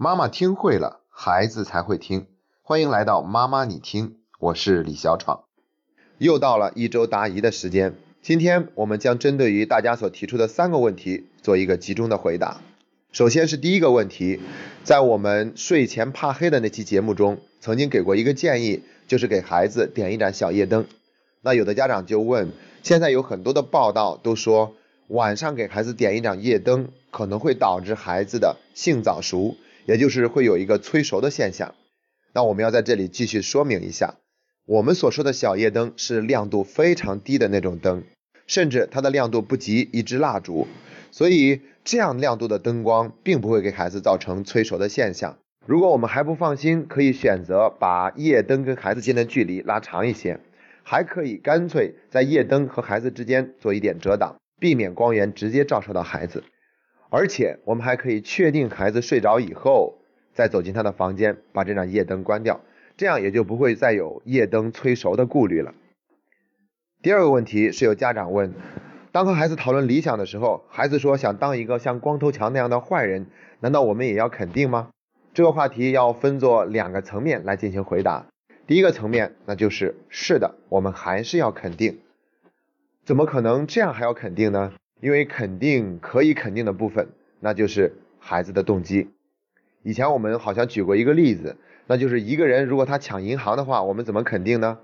妈妈听会了，孩子才会听。欢迎来到妈妈你听，我是李小闯。又到了一周答疑的时间，今天我们将针对于大家所提出的三个问题做一个集中的回答。首先是第一个问题，在我们睡前怕黑的那期节目中，曾经给过一个建议，就是给孩子点一盏小夜灯。那有的家长就问，现在有很多的报道都说晚上给孩子点一盏夜灯可能会导致孩子的性早熟，也就是会有一个催熟的现象。那我们要在这里继续说明一下。我们所说的小夜灯是亮度非常低的那种灯，甚至它的亮度不及一支蜡烛，所以这样亮度的灯光并不会给孩子造成催熟的现象。如果我们还不放心，可以选择把夜灯跟孩子间的距离拉长一些，还可以干脆在夜灯和孩子之间做一点遮挡，避免光源直接照射到孩子。而且我们还可以确定孩子睡着以后，再走进他的房间，把这盏夜灯关掉。这样也就不会再有夜灯催熟的顾虑了。第二个问题是有家长问，当和孩子讨论理想的时候，孩子说想当一个像光头强那样的坏人，难道我们也要肯定吗？这个话题要分作两个层面来进行回答。第一个层面，那就是是的，我们还是要肯定。怎么可能这样还要肯定呢？因为肯定可以肯定的部分，那就是孩子的动机。以前我们好像举过一个例子。那就是一个人，如果他抢银行的话，我们怎么肯定呢？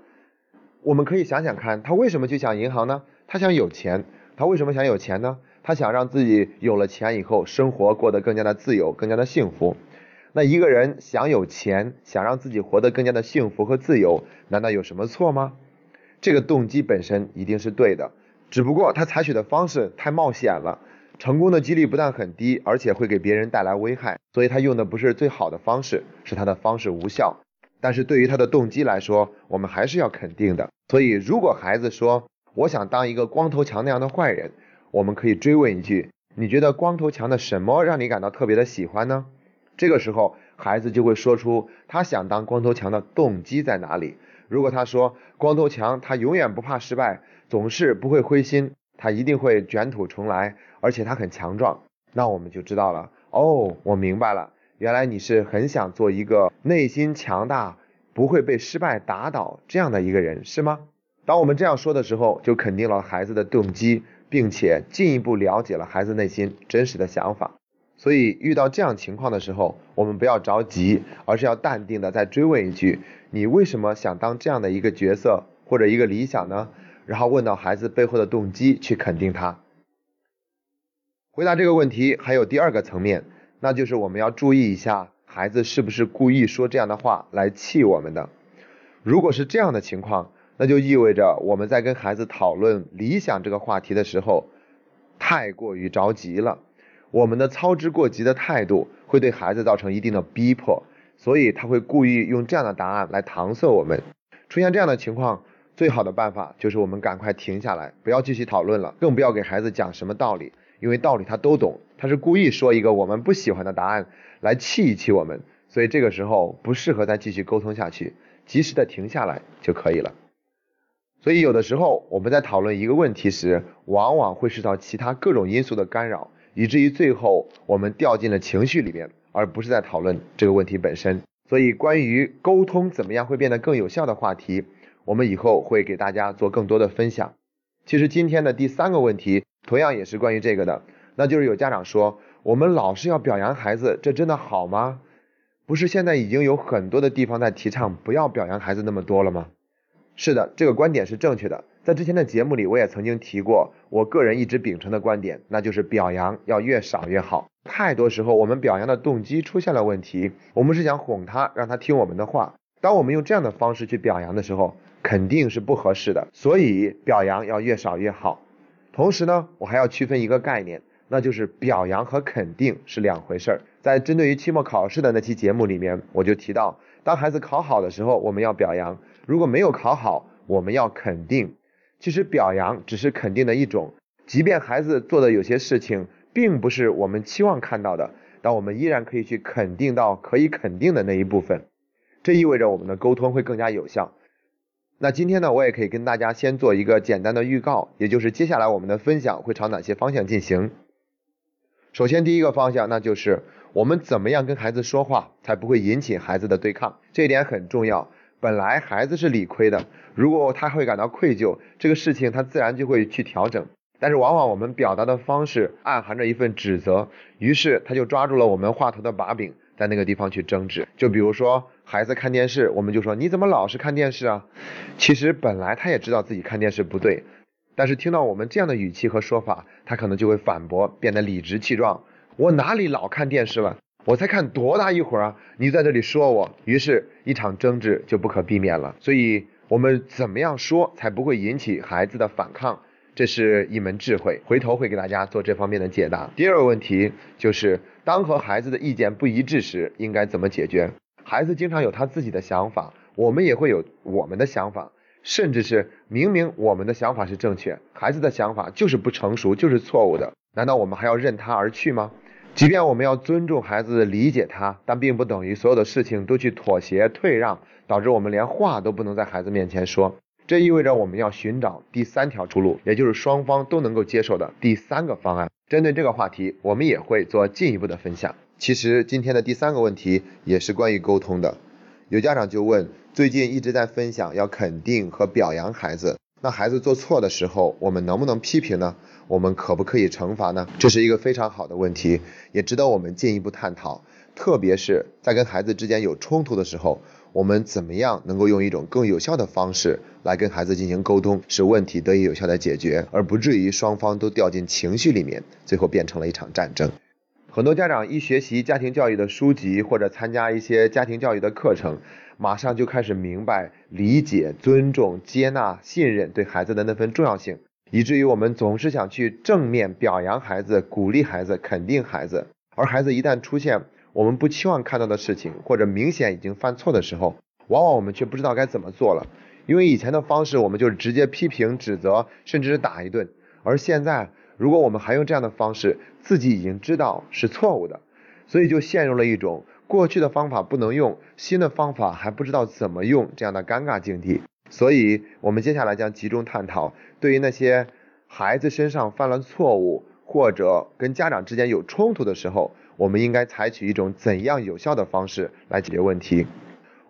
我们可以想想看，他为什么去抢银行呢？他想有钱。他为什么想有钱呢？他想让自己有了钱以后，生活过得更加的自由，更加的幸福。那一个人想有钱，想让自己活得更加的幸福和自由，难道有什么错吗？这个动机本身一定是对的，只不过他采取的方式太冒险了。成功的几率不但很低，而且会给别人带来危害，所以他用的不是最好的方式，是他的方式无效。但是对于他的动机来说，我们还是要肯定的。所以如果孩子说我想当一个光头强那样的坏人，我们可以追问一句：你觉得光头强的什么让你感到特别的喜欢呢？这个时候孩子就会说出他想当光头强的动机在哪里。如果他说光头强他永远不怕失败，总是不会灰心。他一定会卷土重来，而且他很强壮，那我们就知道了。哦，我明白了，原来你是很想做一个内心强大、不会被失败打倒这样的一个人，是吗？当我们这样说的时候，就肯定了孩子的动机，并且进一步了解了孩子内心真实的想法。所以遇到这样情况的时候，我们不要着急，而是要淡定的再追问一句：你为什么想当这样的一个角色或者一个理想呢？然后问到孩子背后的动机，去肯定他。回答这个问题还有第二个层面，那就是我们要注意一下孩子是不是故意说这样的话来气我们的。如果是这样的情况，那就意味着我们在跟孩子讨论理想这个话题的时候，太过于着急了。我们的操之过急的态度会对孩子造成一定的逼迫，所以他会故意用这样的答案来搪塞我们。出现这样的情况。最好的办法就是我们赶快停下来，不要继续讨论了，更不要给孩子讲什么道理，因为道理他都懂，他是故意说一个我们不喜欢的答案来气一气我们，所以这个时候不适合再继续沟通下去，及时的停下来就可以了。所以有的时候我们在讨论一个问题时，往往会受到其他各种因素的干扰，以至于最后我们掉进了情绪里面，而不是在讨论这个问题本身。所以关于沟通怎么样会变得更有效的话题。我们以后会给大家做更多的分享。其实今天的第三个问题同样也是关于这个的，那就是有家长说，我们老是要表扬孩子，这真的好吗？不是现在已经有很多的地方在提倡不要表扬孩子那么多了吗？是的，这个观点是正确的。在之前的节目里，我也曾经提过，我个人一直秉承的观点，那就是表扬要越少越好。太多时候，我们表扬的动机出现了问题，我们是想哄他，让他听我们的话。当我们用这样的方式去表扬的时候，肯定是不合适的，所以表扬要越少越好。同时呢，我还要区分一个概念，那就是表扬和肯定是两回事儿。在针对于期末考试的那期节目里面，我就提到，当孩子考好的时候，我们要表扬；如果没有考好，我们要肯定。其实表扬只是肯定的一种，即便孩子做的有些事情并不是我们期望看到的，但我们依然可以去肯定到可以肯定的那一部分。这意味着我们的沟通会更加有效。那今天呢，我也可以跟大家先做一个简单的预告，也就是接下来我们的分享会朝哪些方向进行。首先，第一个方向，那就是我们怎么样跟孩子说话才不会引起孩子的对抗？这一点很重要。本来孩子是理亏的，如果他会感到愧疚，这个事情他自然就会去调整。但是往往我们表达的方式暗含着一份指责，于是他就抓住了我们话头的把柄，在那个地方去争执。就比如说孩子看电视，我们就说你怎么老是看电视啊？其实本来他也知道自己看电视不对，但是听到我们这样的语气和说法，他可能就会反驳，变得理直气壮。我哪里老看电视了？我才看多大一会儿啊！你在这里说我，于是，一场争执就不可避免了。所以，我们怎么样说才不会引起孩子的反抗？这是一门智慧，回头会给大家做这方面的解答。第二个问题就是，当和孩子的意见不一致时，应该怎么解决？孩子经常有他自己的想法，我们也会有我们的想法，甚至是明明我们的想法是正确，孩子的想法就是不成熟，就是错误的，难道我们还要任他而去吗？即便我们要尊重孩子，理解他，但并不等于所有的事情都去妥协退让，导致我们连话都不能在孩子面前说。这意味着我们要寻找第三条出路，也就是双方都能够接受的第三个方案。针对这个话题，我们也会做进一步的分享。其实今天的第三个问题也是关于沟通的。有家长就问，最近一直在分享要肯定和表扬孩子，那孩子做错的时候，我们能不能批评呢？我们可不可以惩罚呢？这是一个非常好的问题，也值得我们进一步探讨。特别是在跟孩子之间有冲突的时候。我们怎么样能够用一种更有效的方式来跟孩子进行沟通，使问题得以有效的解决，而不至于双方都掉进情绪里面，最后变成了一场战争。很多家长一学习家庭教育的书籍或者参加一些家庭教育的课程，马上就开始明白、理解、尊重、接纳、信任对孩子的那份重要性，以至于我们总是想去正面表扬孩子、鼓励孩子、肯定孩子，而孩子一旦出现。我们不期望看到的事情，或者明显已经犯错的时候，往往我们却不知道该怎么做了。因为以前的方式，我们就是直接批评、指责，甚至是打一顿。而现在，如果我们还用这样的方式，自己已经知道是错误的，所以就陷入了一种过去的方法不能用，新的方法还不知道怎么用这样的尴尬境地。所以，我们接下来将集中探讨，对于那些孩子身上犯了错误，或者跟家长之间有冲突的时候。我们应该采取一种怎样有效的方式来解决问题？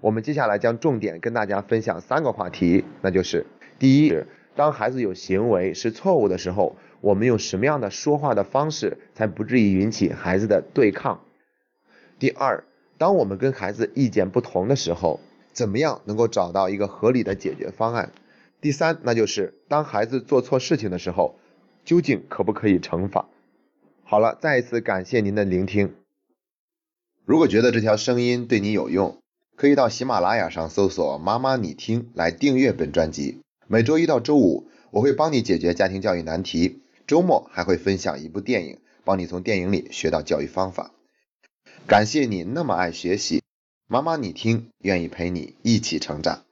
我们接下来将重点跟大家分享三个话题，那就是第一，当孩子有行为是错误的时候，我们用什么样的说话的方式才不至于引起孩子的对抗？第二，当我们跟孩子意见不同的时候，怎么样能够找到一个合理的解决方案？第三，那就是当孩子做错事情的时候，究竟可不可以惩罚？好了，再一次感谢您的聆听。如果觉得这条声音对你有用，可以到喜马拉雅上搜索“妈妈你听”来订阅本专辑。每周一到周五，我会帮你解决家庭教育难题，周末还会分享一部电影，帮你从电影里学到教育方法。感谢你那么爱学习，妈妈你听，愿意陪你一起成长。